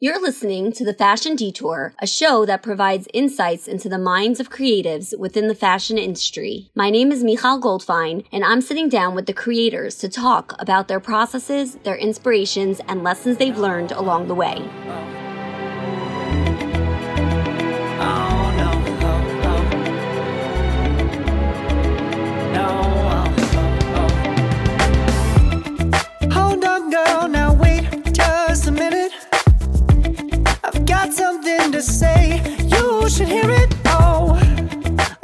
You're listening to The Fashion Detour, a show that provides insights into the minds of creatives within the fashion industry. My name is Michal Goldfein, and I'm sitting down with the creators to talk about their processes, their inspirations, and lessons they've learned along the way. Something to say, you should hear it. Oh,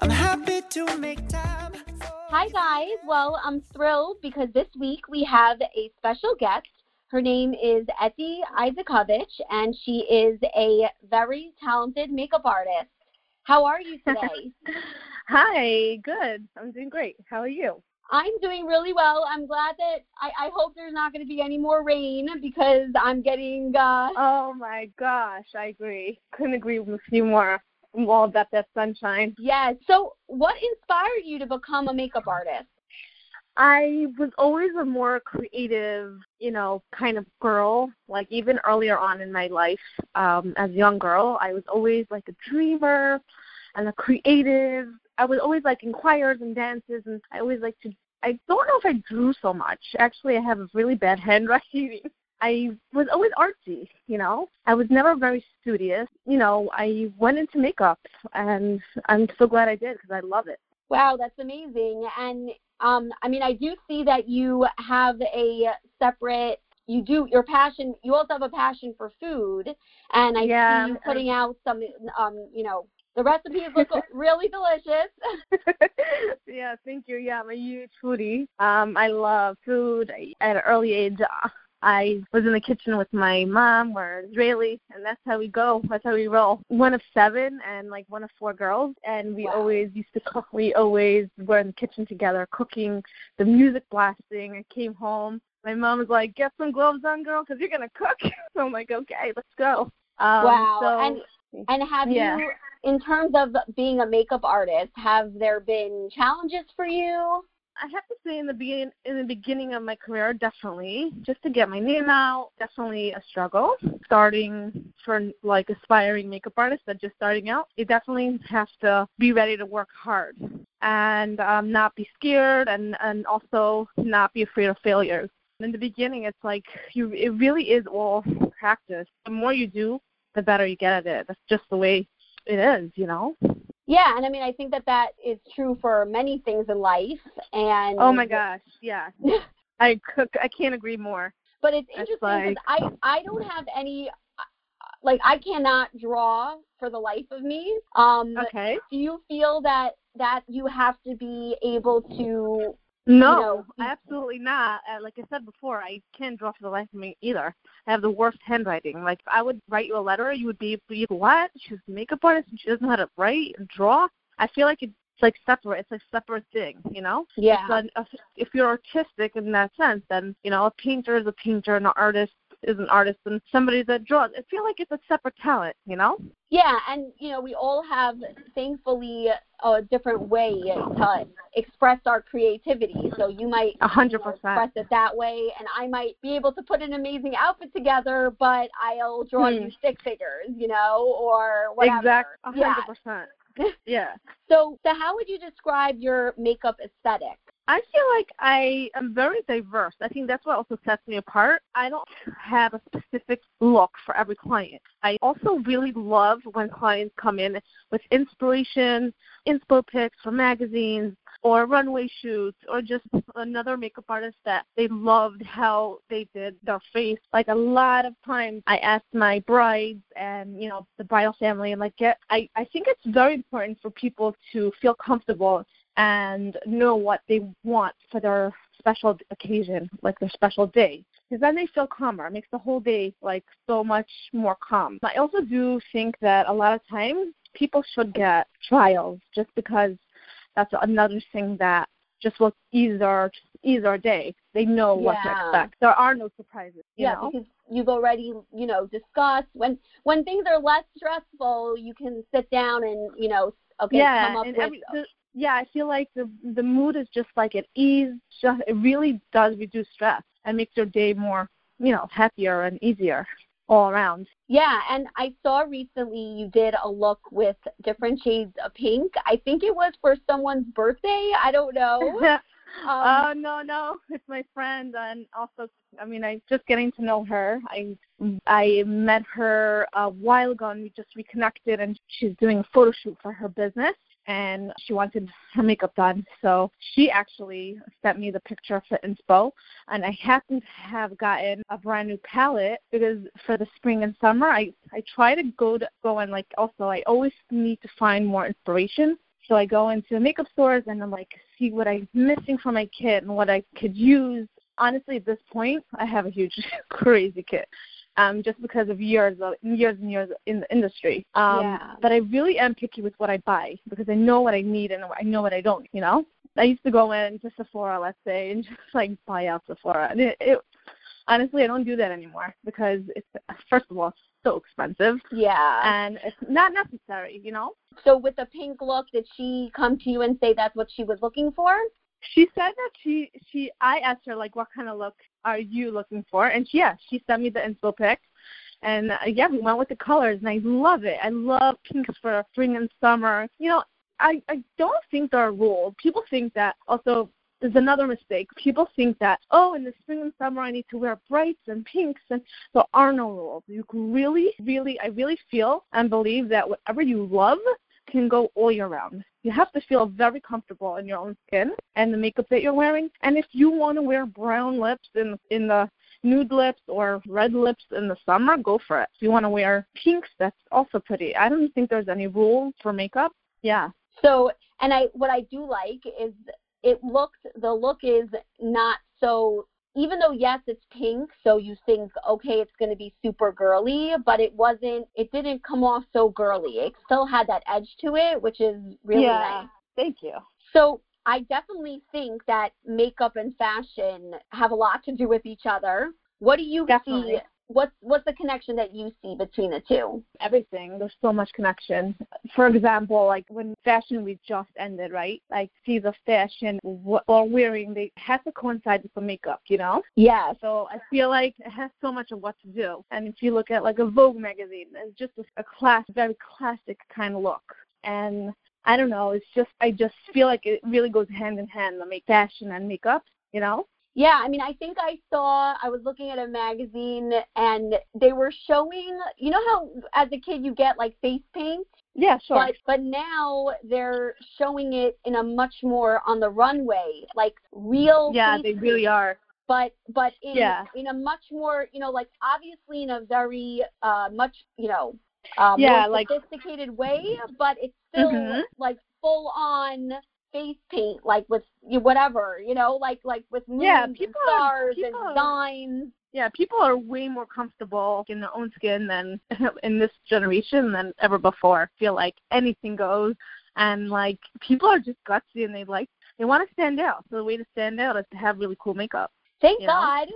I'm happy to make time. Hi, guys. Well, I'm thrilled because this week we have a special guest. Her name is Etty Aizikovich, and she is a very talented makeup artist. How are you today? Hi, good. I'm doing great. How are you? I'm doing really well. I'm glad that I, I hope there's not going to be any more rain because I'm getting. Uh, Oh my gosh, I agree. Couldn't agree with you more. I'm all about that sunshine. yeah. So, what inspired you to become a makeup artist? I was always a more creative, you know, kind of girl. Like even earlier on in my life, um, as a young girl, I was always like a dreamer and a creative. I was always like in choirs and dances, and I always like to. I don't know if I drew so much. Actually, I have a really bad handwriting. I was always artsy, you know. I was never very studious. You know, I went into makeup, and I'm so glad I did because I love it. Wow, that's amazing. And um, I mean, I do see that you have a separate. You do your passion. You also have a passion for food, and I Yeah, see you putting out some. Um, you know, the recipes look really delicious. yeah, thank you. Yeah, I'm a huge foodie. Um, I love food. At an early age, I was in the kitchen with my mom. We're Israeli, and that's how we go. That's how we roll. One of seven, and like one of four girls, and we Wow. always used to cook. We always were in the kitchen together, cooking, the music blasting. I came home. My mom was like, "Get some gloves on, girl, because you're gonna cook." so I'm like, "Okay, let's go." Um, wow. So, and and have yeah. you, in terms of being a makeup artist, have there been challenges for you? I have to say in the begin in the beginning of my career, definitely just to get my name out, definitely a struggle. Starting for like aspiring makeup artists that just starting out, you definitely have to be ready to work hard and um, not be scared and and also not be afraid of failures. In the beginning, it's like you it really is all practice. The more you do, the better you get at it. That's just the way it is, you know. Yeah, and I mean, I think that that is true for many things in life. And Oh my gosh, yeah. I cook. I can't agree more. But it's interesting because I I don't have any like I cannot draw for the life of me. Um, Okay. do you feel that that you have to be able to? No, know, absolutely not. Uh, like I said before, I can't draw for the life of me either. I have the worst handwriting. Like if I would write you a letter, you would be, be what? She's a makeup artist and she doesn't know how to write and draw. I feel like it's like separate. It's like a separate thing, you know. Yeah. If- if you're artistic in that sense, then you know a painter is a painter, and an artist is an artist, and somebody that draws. I feel like it's a separate talent, you know. Yeah, and you know we all have thankfully a different way to express our creativity. So you might A hundred you know, express it that way, and I might be able to put an amazing outfit together, but I'll draw Hmm. you stick figures, you know, or whatever. Exactly. Hundred percent. Yeah. So, so how would you describe your makeup aesthetic? I feel like I am very diverse. I think that's what also sets me apart. I don't have a specific look for every client. I also really love when clients come in with inspiration, inspo pics from magazines or runway shoots or just another makeup artist that they loved how they did their face. Like a lot of times I ask my brides and, you know, the bridal family and like get I, I think it's very important for people to feel comfortable and know what they want for their special occasion, like their special day. Because then they feel calmer. It makes the whole day like so much more calm. I also do think that a lot of times people should get trials just because that's another thing that just will ease our ease our day. They know what to expect. There are no surprises. You yeah, know? because you've already, you know, discussed when when things are less stressful, you can sit down and, you know, okay, yeah, come up and with every, yeah, I feel like the the mood is just like at ease. Just it really does reduce stress and makes your day more, you know, happier and easier. all around. Yeah, and I saw recently you did a look with different shades of pink. I think it was for someone's birthday. I don't know. Oh uh, no, no, it's my friend, and also, I mean, I'm just getting to know her. I I met her a while ago, and we just reconnected, and she's doing a photo shoot for her business and she wanted her makeup done. So she actually sent me the picture for inspo, and I happen to have gotten a brand new palette because for the spring and summer, I I try to go to go and like also I always need to find more inspiration. So I go into makeup stores and I'm like see what I'm missing from my kit and what I could use. Honestly, at this point, I have a huge crazy kit um, just because of years of years and years in the industry. Um, yeah. But I really am picky with what I buy because I know what I need and I know what I don't. You know, I used to go in to Sephora, let's say, and just like buy out Sephora. And it, it honestly, I don't do that anymore because it's first of all it's so expensive. Yeah. And it's not necessary. You know. So with the pink look, did she come to you and say that's what she was looking for? She said that she she I asked her like what kind of look are you looking for? And she, yeah, she sent me the inspo pic. And uh, yeah, we went with the colors, and I love it. I love pinks for spring and summer. You know, I I don't think there are rules. People think that also there's another mistake. People think that, oh, in the spring and summer I need to wear brights and pinks, and there are no rules. You can really, really, I really feel and believe that whatever you love can go all year round. You have to feel very comfortable in your own skin and the makeup that you're wearing. And if you want to wear brown lips in in the nude lips or red lips in the summer, go for it. If you want to wear pinks, that's also pretty. I don't think there's any rule for makeup. Yeah. So, and I what I do like is it looks the look is not so even though yes it's pink so you think okay it's going to be super girly but it wasn't it didn't come off so girly it still had that edge to it which is really yeah. nice thank you so i definitely think that makeup and fashion have a lot to do with each other what do you definitely. see what's what's the connection that you see between the two? Everything. There's so much connection. For example, like when fashion week just ended, right? Like see the fashion or wearing, they have to coincide with the makeup, you know? Yeah. So I feel like it has so much of what to do. And if you look at like a Vogue magazine, it's just a, a class, very classic kind of look. And I don't know. It's just I just feel like it really goes hand in hand the make fashion and makeup. You know? Yeah, I mean, I think I saw, I was looking at a magazine and they were showing, you know how as a kid you get like face paint? Yeah, sure. But, but now they're showing it in a much more on the runway, like real. Yeah, they really are. But but in yeah. in a much more you know like obviously in a very uh much you know uh, yeah, more like, sophisticated way, but it's still mm-hmm. like full on face paint, like with whatever, you know, like like with moons yeah, and people stars are, people and signs. Yeah, people are way more comfortable in their own skin than in this generation than ever before. I feel like anything goes, and like people are just gutsy and they like they want to stand out. So the way to stand out is to have really cool makeup. Thank God.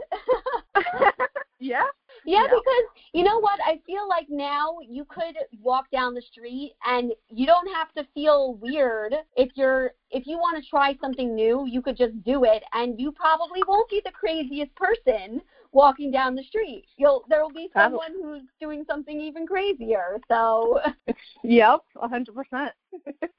yeah. Yeah, because you know what? I feel like now you could walk down the street and you don't have to feel weird if you're if you want to try something new, you could just do it and you probably won't be the craziest person walking down the street. You'll there will be someone who's doing something even crazier. So Yep, a hundred percent.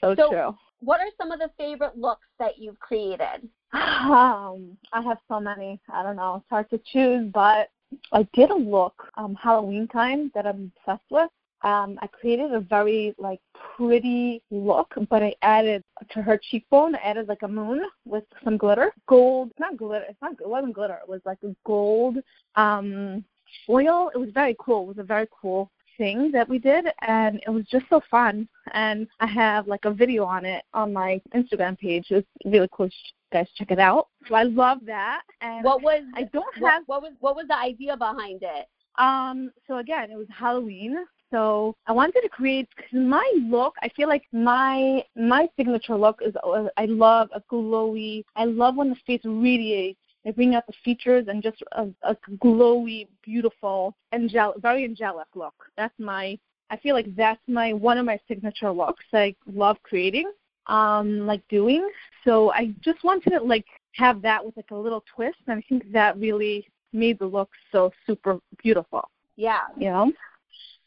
So true. What are some of the favorite looks that you've created? Um, I have so many. I don't know. It's hard to choose, but I did a look um Halloween time that I'm obsessed with. Um, I created a very like pretty look, but I added to her cheekbone. I added like a moon with some glitter, gold. Not glitter. It's not. It wasn't glitter. It was like a gold um foil. It was very cool. It was a very cool thing that we did and it was just so fun and I have like a video on it on my Instagram page. It's really cool. Guys, check it out. So I love that. And what was I don't what, have what was what was the idea behind it? Um, so again, it was Halloween. So I wanted to create cause my look. I feel like my my signature look is uh, I love a glowy. I love when the face radiates they bring out the features and just a, a glowy, beautiful, angel, very angelic look. That's my. I feel like that's my one of my signature looks. I love creating, um, like doing. So I just wanted to like have that with like a little twist, and I think that really made the look so super beautiful. Yeah. You know.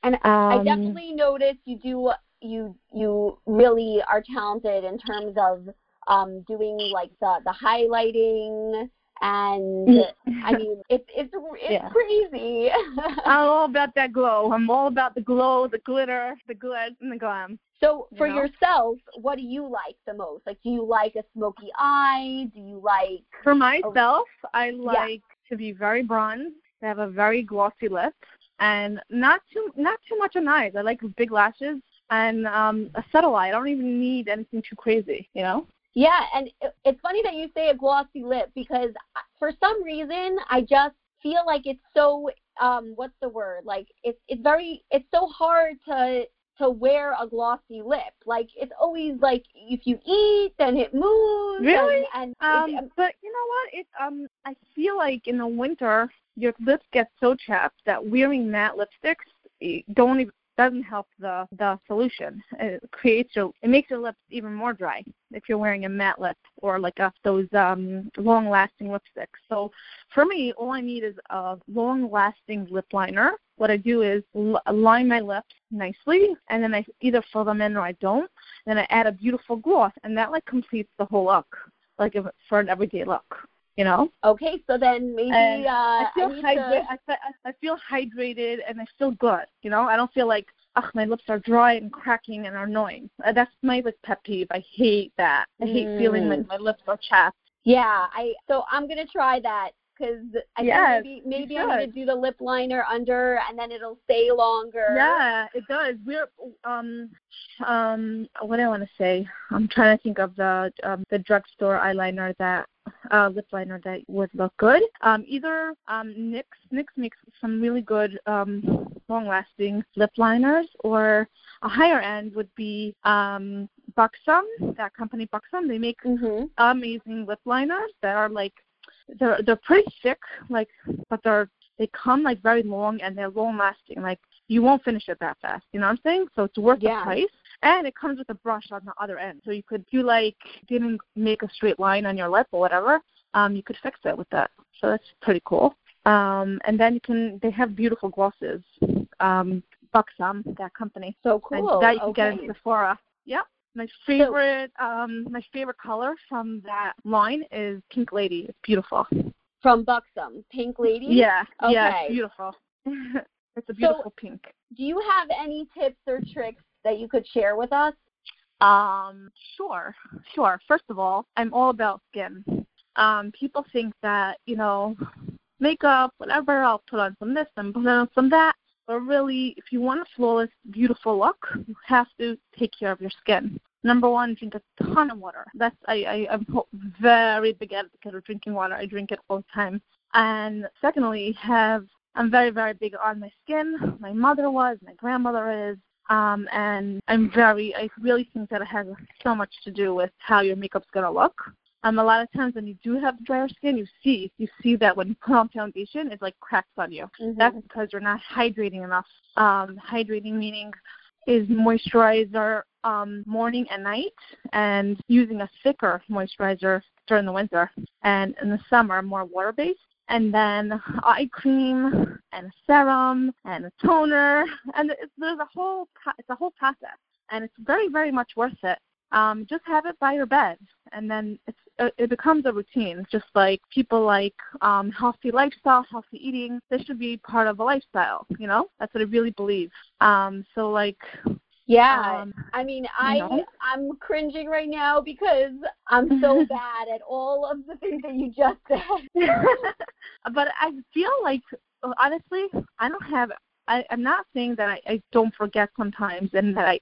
And I Um, definitely noticed you do you you really are talented in terms of um doing like the the highlighting and I mean it's it's it's Yeah. crazy. I'm all about that glow. I'm all about the glow, the glitter, the glitz, and the glam. so for you know? yourself, what do you like the most? Like do you like a smoky eye? Do you like For myself, I like to be very bronze, to have a very glossy lip, and not too not too much on eyes. I like big lashes and um a subtle eye. I don't even need anything too crazy, you know. Yeah, and it- it's funny that you say a glossy lip because for some reason I just feel like it's so um what's the word? Like it's it's very it's so hard to to wear a glossy lip. Like it's always like if you eat then it moves Really? and, and Um, it, but you know what? It um I feel like in the winter your lips get so chapped that wearing matte lipsticks eh, don't even doesn't help the the solution. It creates your it makes your lips even more dry if you're wearing a matte lip or like a those um long lasting lipsticks. So for me, all I need is a long lasting lip liner. What I do is l- line my lips nicely, and then I either fill them in or I don't. Then I add a beautiful gloss, and that like completes the whole look like for an everyday look, you know. okay, so then maybe And uh I feel need hydra- to, I, I feel hydrated and I feel good, you know. I don't feel like ugh my lips are dry and cracking and annoying. Uh, that's my like pet peeve. I hate that. I hate feeling Mm. like my lips are chapped. Yeah, I so I'm gonna try that because I Yes, think maybe maybe I'm gonna do the lip liner under and then it'll stay longer. Yeah, it does. We're um um what do I want to say? I'm trying to think of the um the drugstore eyeliner that uh lip liner that would look good. Um either um NYX NYX makes some really good um long lasting lip liners or a higher end would be um Buxom, that company Buxom. They make Mhm. amazing lip liners that are like they're they're pretty thick, like but they're they come like very long and they're long lasting. Like you won't finish it that fast. You know what I'm saying? So it's worth Yeah. the price. And it comes with a brush on the other end. So you could if you like didn't make a straight line on your lip or whatever, um, you could fix it with that. So that's pretty cool. Um, and then you can they have beautiful glosses. Um, Buxom, that company. So cool. And that you can okay. get in Sephora. Yep. My favorite um my favorite color from that line is Pink Lady. It's beautiful. From Buxom, Pink Lady. Yeah. Yeah, Okay. it's beautiful. it's a beautiful pink. Do you have any tips or tricks that you could share with us? Um, sure, sure. First of all, I'm all about skin. Um, people think that, you know, makeup, whatever, I'll put on some this and put on some that. But really, if you want a flawless, beautiful look, you have to take care of your skin. Number one, drink a ton of water. That's I, I I'm very big advocate of drinking water. I drink it all the time. And secondly, have I'm very very big on my skin. My mother was, my grandmother is, um, and I'm very I really think that it has so much to do with how your makeup's gonna look. Um, a lot of times when you do have drier skin, you see you see that when you put on foundation, it's like cracks on you. Mhm. That's because you're not hydrating enough. Um, hydrating meaning is moisturizer um, morning and night, and using a thicker moisturizer during the winter, and in the summer more water based. And then eye cream and a serum and a toner, and it's, there's a whole it's a whole process, and it's very very much worth it. Um, just have it by your bed, and then it's it it becomes a routine. Just like people like um, healthy lifestyle, healthy eating. This should be part of a lifestyle. You know, that's what I really believe. Um, so like, Yeah. um, I mean, I know? I'm cringing right now because I'm so bad at all of the things that you just said. but I feel like honestly, I don't have. I, I'm not saying that I, I don't forget sometimes, and that I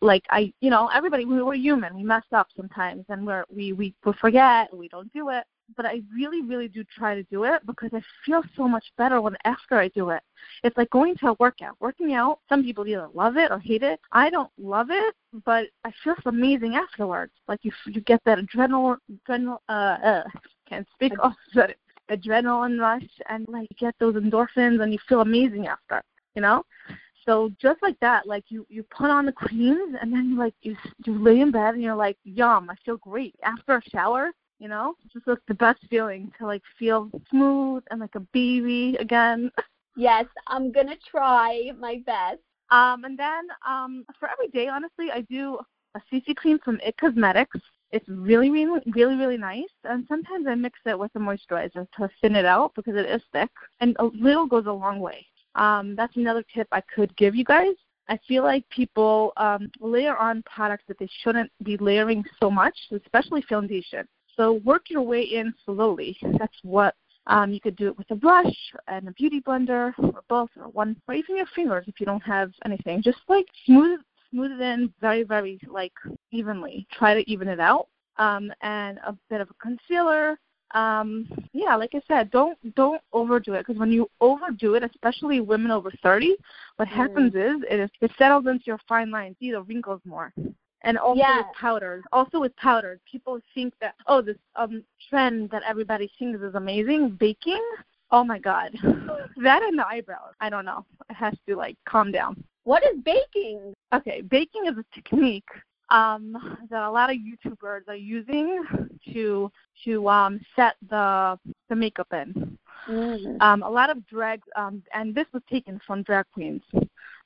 like I you know everybody we, we're human we mess up sometimes and we're we we we forget we don't do it but I really really do try to do it because I feel so much better when after I do it. It's like going to a workout working out. Some people either love it or hate it. I don't love it but I feel amazing afterwards. Like you you get that adrenal adrenal uh, uh can't speak oh adrenaline rush and like you get those endorphins and you feel amazing after you know? So just like that, like you you put on the creams and then like you you lay in bed and you're like, yum, I feel great. After a shower. You know, just like the best feeling to like feel smooth and like a baby again. Yes, I'm gonna try my best. Um, and then um, for every day, honestly, I do a CC cream from It Cosmetics. It's really, really, really, really nice. And sometimes I mix it with a moisturizer to thin it out because it is thick. And a little goes a long way. Um, that's another tip I could give you guys. I feel like people um, layer on products that they shouldn't be layering so much, especially foundation. So work your way in slowly. That's what um, you could do it with a brush and a beauty blender, or both, or one, or even your fingers if you don't have anything. Just like smooth, smooth it in very, very like evenly. Try to even it out. Um, and a bit of a concealer. Um, yeah, like I said, don't don't overdo it because when you overdo it, especially women over 30, what happens is it, it settles into your fine lines, see the wrinkles more and also Yeah. with powders. Also with powders, people think that oh, this um trend that everybody thinks is amazing, baking. Oh my god, that and the eyebrows. I don't know. It has to like calm down. What is baking? Okay, baking is a technique um, that a lot of YouTubers are using to to um, set the the makeup in. Mm. Um, a lot of drag, um, and this was taken from drag queens.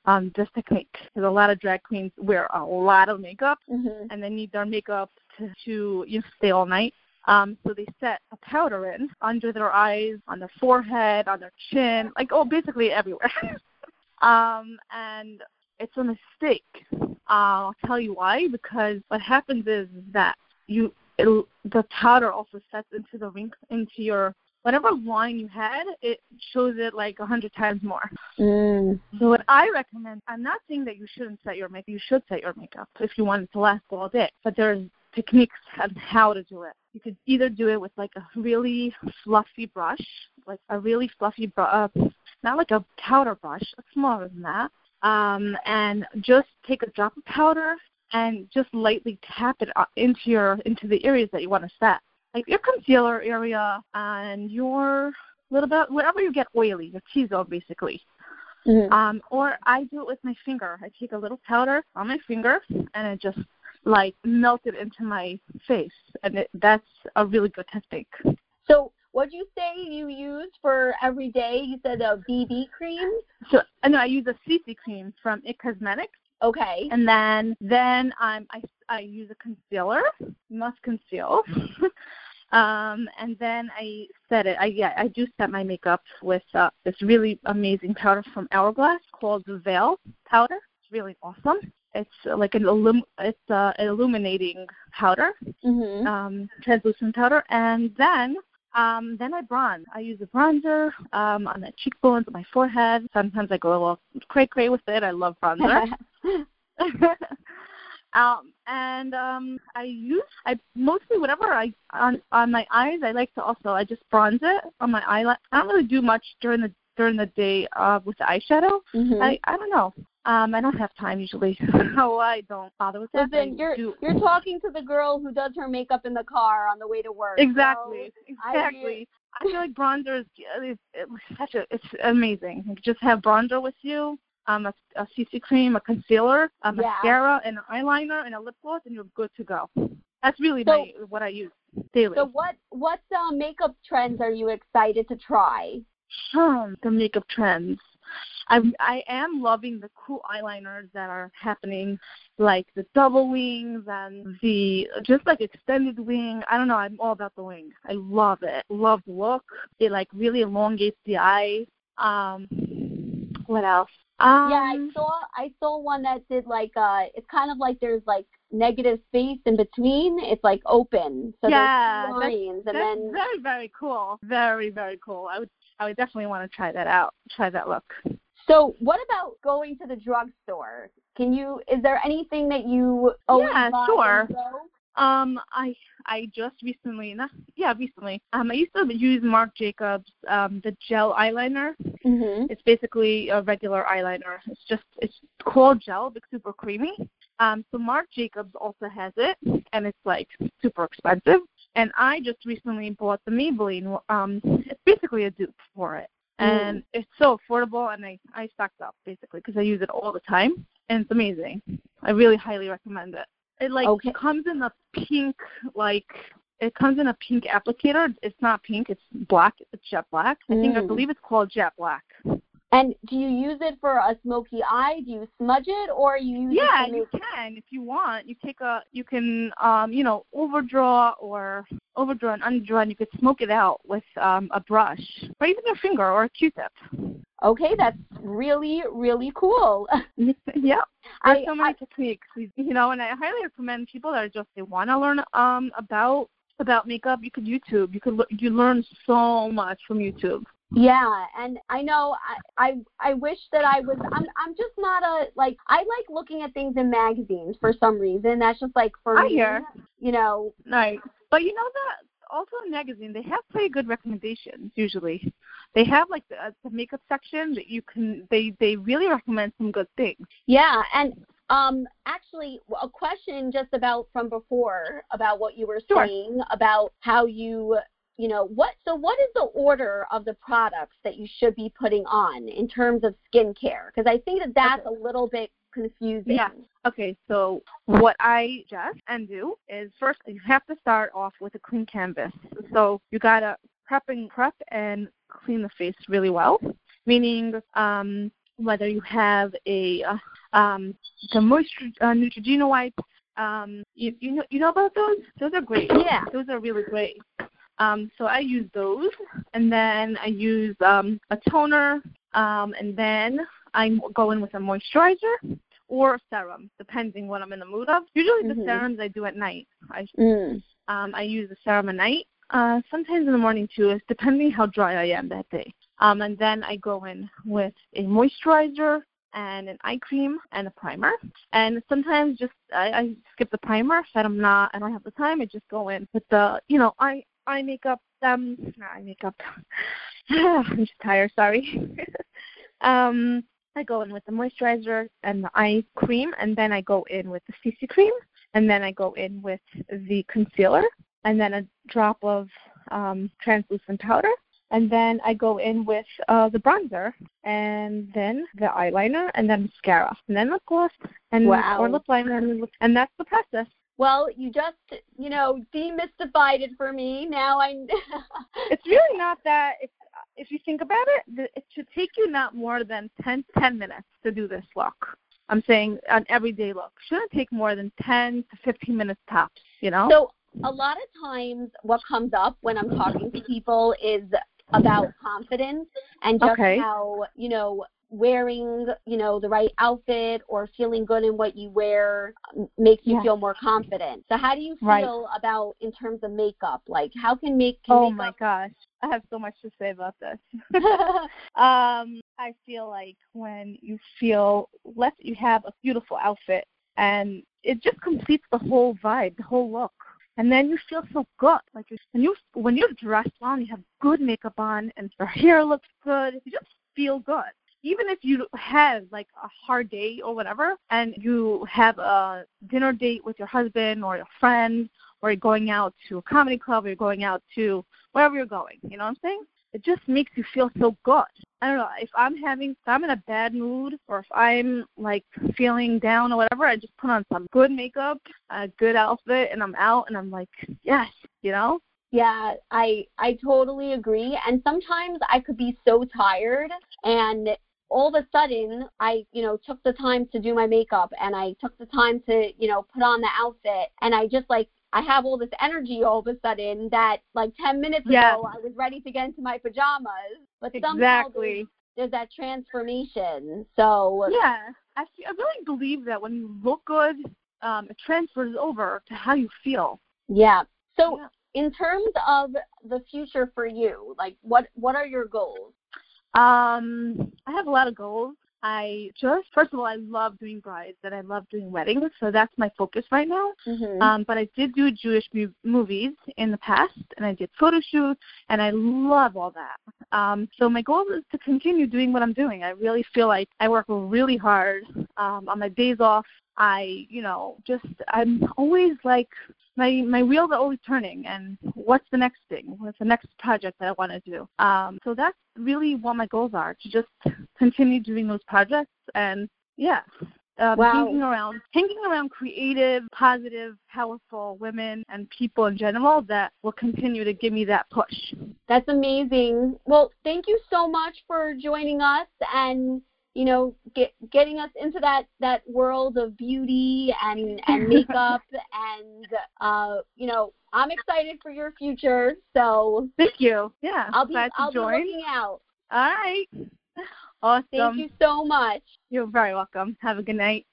Um, this technique, because a lot of drag queens wear a lot of makeup, hmm and they need their makeup to, to you know, stay all night. Um, so they set a powder in under their eyes, on their forehead, on their chin, like oh, basically everywhere. um, and it's a mistake. Uh, I'll tell you why. Because what happens is that you it, the powder also sets into the wrinkle into your whatever line you had. It shows it like a hundred times more. Mm. So what I recommend, I'm not saying that you shouldn't set your makeup. You should set your makeup if you want it to last all day. But there's techniques on how to do it. You could either do it with like a really fluffy brush, like a really fluffy brush, uh, not like a powder brush, smaller than that, um, and just take a drop of powder and just lightly tap it uh, into your into the areas that you want to set, like your concealer area and your little bit wherever you get oily, your T zone basically. Mhm. Um, or I do it with my finger. I take a little powder on my finger and I just like melt it into my face, and it, that's a really good technique. So, what do you say you use for every day? You said a BB cream. So, I know I use a CC cream from It Cosmetics, Okay. and then then um, I I use a concealer. Must conceal. um, and then I set it. I yeah I do set my makeup with uh, this really amazing powder from Hourglass called the Veil powder. It's really awesome. It's uh, like an illum- it's uh, an illuminating powder, Mhm. um, translucent powder, and then um, then I bronze. I use a bronzer um, on the cheekbones, on my forehead. Sometimes I go a little cray cray with it. I love bronzer. um, and um, I use I mostly whatever I on on my eyes. I like to also I just bronze it on my eyelid. I don't really do much during the during the day uh, with the eyeshadow. Mhm. I I don't know. Um, I don't have time usually, so I don't bother with that. I you're do- you're talking to the girl who does her makeup in the car on the way to work. exactly I exactly. I feel like bronzer is it's, it's such a it's amazing. You just have bronzer with you, um, a, a CC cream, a concealer, a Yeah. mascara, and an eyeliner, and a lip gloss, and you're good to go. That's really So- my what I use daily. So, what what uh, makeup trends are you excited to try? Hmm, the makeup trends. I'm I am loving the cool eyeliners that are happening, like the double wings and the just like extended wing. I don't know. I'm all about the wing. I love it. Love the look. It like really elongates the eye. Um, what else? Um, yeah, I saw I saw one that did like uh, it's kind of like there's like negative space in between. It's like open, so Yeah, there's that's- lines, and That's then very very cool. Very very cool. I would I would definitely want to try that out. Try that look. So, what about going to the drugstore? Can you? Is there anything that you always Yeah, sure. When you go? Um, I I just recently, not, yeah, recently. Um, I used to use Marc Jacobs um the gel eyeliner. Mhm. It's basically a regular eyeliner. It's just it's called gel, but super creamy. Um, so Marc Jacobs also has it, and it's like super expensive. And I just recently bought the Maybelline. Um, it's basically a dupe for it, and it's so affordable. And I I stocked up basically because I use it all the time, and it's amazing. I really highly recommend it. It like Okay. comes in a pink like it comes in a pink applicator. It's not pink. It's black. It's jet black. I think I Mm. believe it's called jet black. And do you use it for a smoky eye? Do you smudge it, or you use yeah, it you can if you want. You take a, you can, um, you know, overdraw or overdraw and underdraw, and you could smoke it out with um, a brush or even your finger or a Q-tip. Okay, that's really really cool. yeah, I- there's so many techniques, you know, and I highly recommend people that are just they want to learn um about about makeup. You could YouTube. You could you learn so much from YouTube. Yeah, and I know I, I I wish that I was I'm I'm just not a like I like looking at things in magazines for some reason. That's just like for I me. hear. You know, Right. But you know that also in magazine they have pretty good recommendations usually. They have like the, uh, the makeup section that you can they they really recommend some good things. yeah, and um actually a question just about from before about what you were Sure. saying about how you you know what so what is the order of the products that you should be putting on in terms of skincare because I think that that's a little bit confusing. Yeah. Okay, so what I suggest and do is first you have to start off with a clean canvas. So you gotta prep and prep and clean the face really well, meaning um, whether you have a uh, um, the moisture uh, Neutrogena wipe. Um, you, you know you know about those? Those are great. Yeah. those are really great. Um, so I use those, and then I use um, a toner, um, and then I go in with a moisturizer or a serum, depending what I'm in the mood of. Usually the Mhm. serums I do at night. I Mm. um, I use the serum at night. Uh, sometimes in the morning too, it's depending how dry I am that day. Um, and then I go in with a moisturizer and an eye cream and a primer. And sometimes just I, I skip the primer if I'm not I don't have the time. I just go in with the you know eye eye makeup. Um, not eye makeup. I'm just tired. Sorry. um, I go in with the moisturizer and the eye cream, and then I go in with the CC cream, and then I go in with the concealer, and then a drop of um, translucent powder, and then I go in with uh, the bronzer, and then the eyeliner, and then mascara, and then lip gloss, and Wow. or lip liner, and, and that's the process. Well, you just, you know, demystified it for me. Now I It's really not that. If if you think about it, it should take you not more than 10, 10 minutes to do this look. I'm saying an everyday look shouldn't take more than 10 to 15 minutes tops. You know. So a lot of times what comes up when I'm talking to people is about confidence and just Okay. how, you know, wearing, you know, the right outfit or feeling good in what you wear um, makes you Yeah. feel more confident. So how do you feel Right. about in terms of makeup? Like how can make can oh my gosh, I have so much to say about this. um, I feel like when you feel less, you have a beautiful outfit, and it just completes the whole vibe, the whole look. And then you feel so good, like you when you when you're dressed well, and you have good makeup on, and your hair looks good. You just feel good. Even if you have like a hard day or whatever, and you have a dinner date with your husband or your friend, or you're going out to a comedy club, or you're going out to wherever you're going. You know what I'm saying? It just makes you feel so good. I don't know if I'm having, if I'm in a bad mood, or if I'm like feeling down or whatever, I just put on some good makeup, a good outfit, and I'm out, and I'm like, yes, you know. Yeah, I I totally agree. And sometimes I could be so tired and all of a sudden I, you know, took the time to do my makeup and I took the time to, you know, put on the outfit and I just like I have all this energy all of a sudden that like 10 minutes Yeah. ago I was ready to get into my pajamas, but somehow Exactly. there's, there's that transformation. So Yeah, I, I really believe that when you look good, um, it transfers over to how you feel. yeah. So Yeah. in terms of the future for you, like what what are your goals? Um, I have a lot of goals. I just, first of all, I love doing brides and I love doing weddings, so that's my focus right now. Mhm. Um, but I did do Jewish mu- movies in the past, and I did photo shoots, and I love all that. Um, so my goal is to continue doing what I'm doing. I really feel like I work really hard um, on my days off. I, you know, just I'm always like my my wheels are always turning, and what's the next thing? What's the next project that I want to do? Um, so that's really what my goals are to just continue doing those projects, and yeah, um, Wow. hanging around hanging around creative, positive, powerful women and people in general that will continue to give me that push. That's amazing. Well, thank you so much for joining us and you know get, getting us into that that world of beauty and and makeup and uh you know I'm excited for your future. So Thank you. Yeah. I'll be glad to I'll be join. looking out. All right. Awesome. Thank you so much. You're very welcome. Have a good night.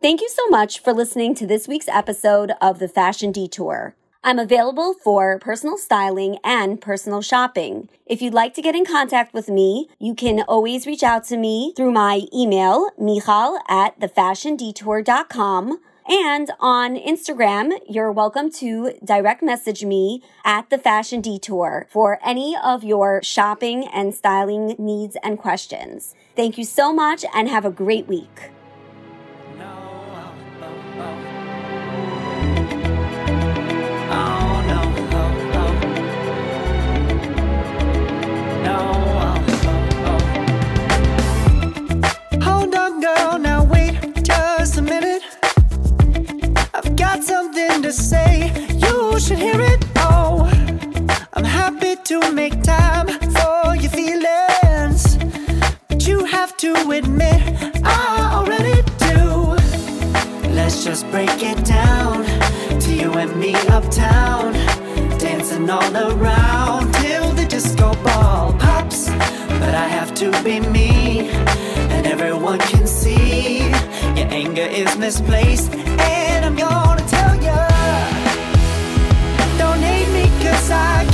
Thank you so much for listening to this week's episode of The Fashion Detour. I'm available for personal styling and personal shopping. If you'd like to get in contact with me, you can always reach out to me through my email, michal at thefashiondetour.com. And on Instagram, you're welcome to direct message me at the Fashion Detour for any of your shopping and styling needs and questions. Thank you so much and have a great week. To say, you should hear it. Oh, I'm happy to make time for your feelings. But you have to admit, I already do. Let's just break it down to you and me uptown, dancing all around till the disco ball pops. But I have to be me, and everyone can see your anger is misplaced. And I'm gonna me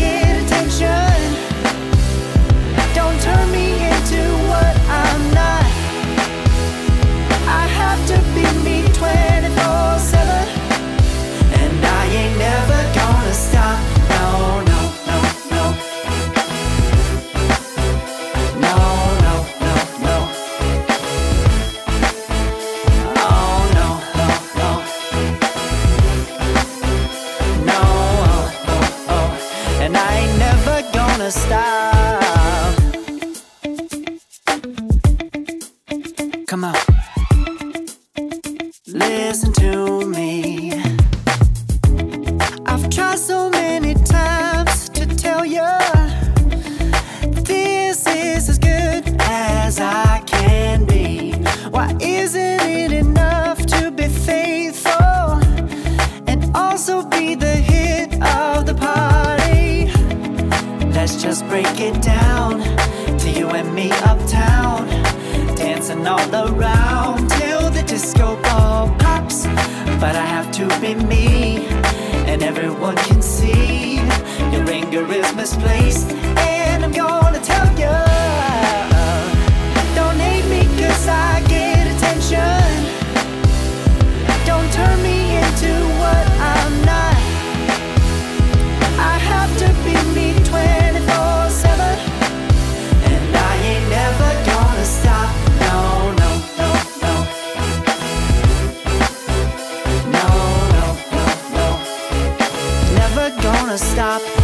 dancing all around till the disco ball pops. But I have to be me, and everyone can see your anger is misplaced. And I'm gonna tell you, stop.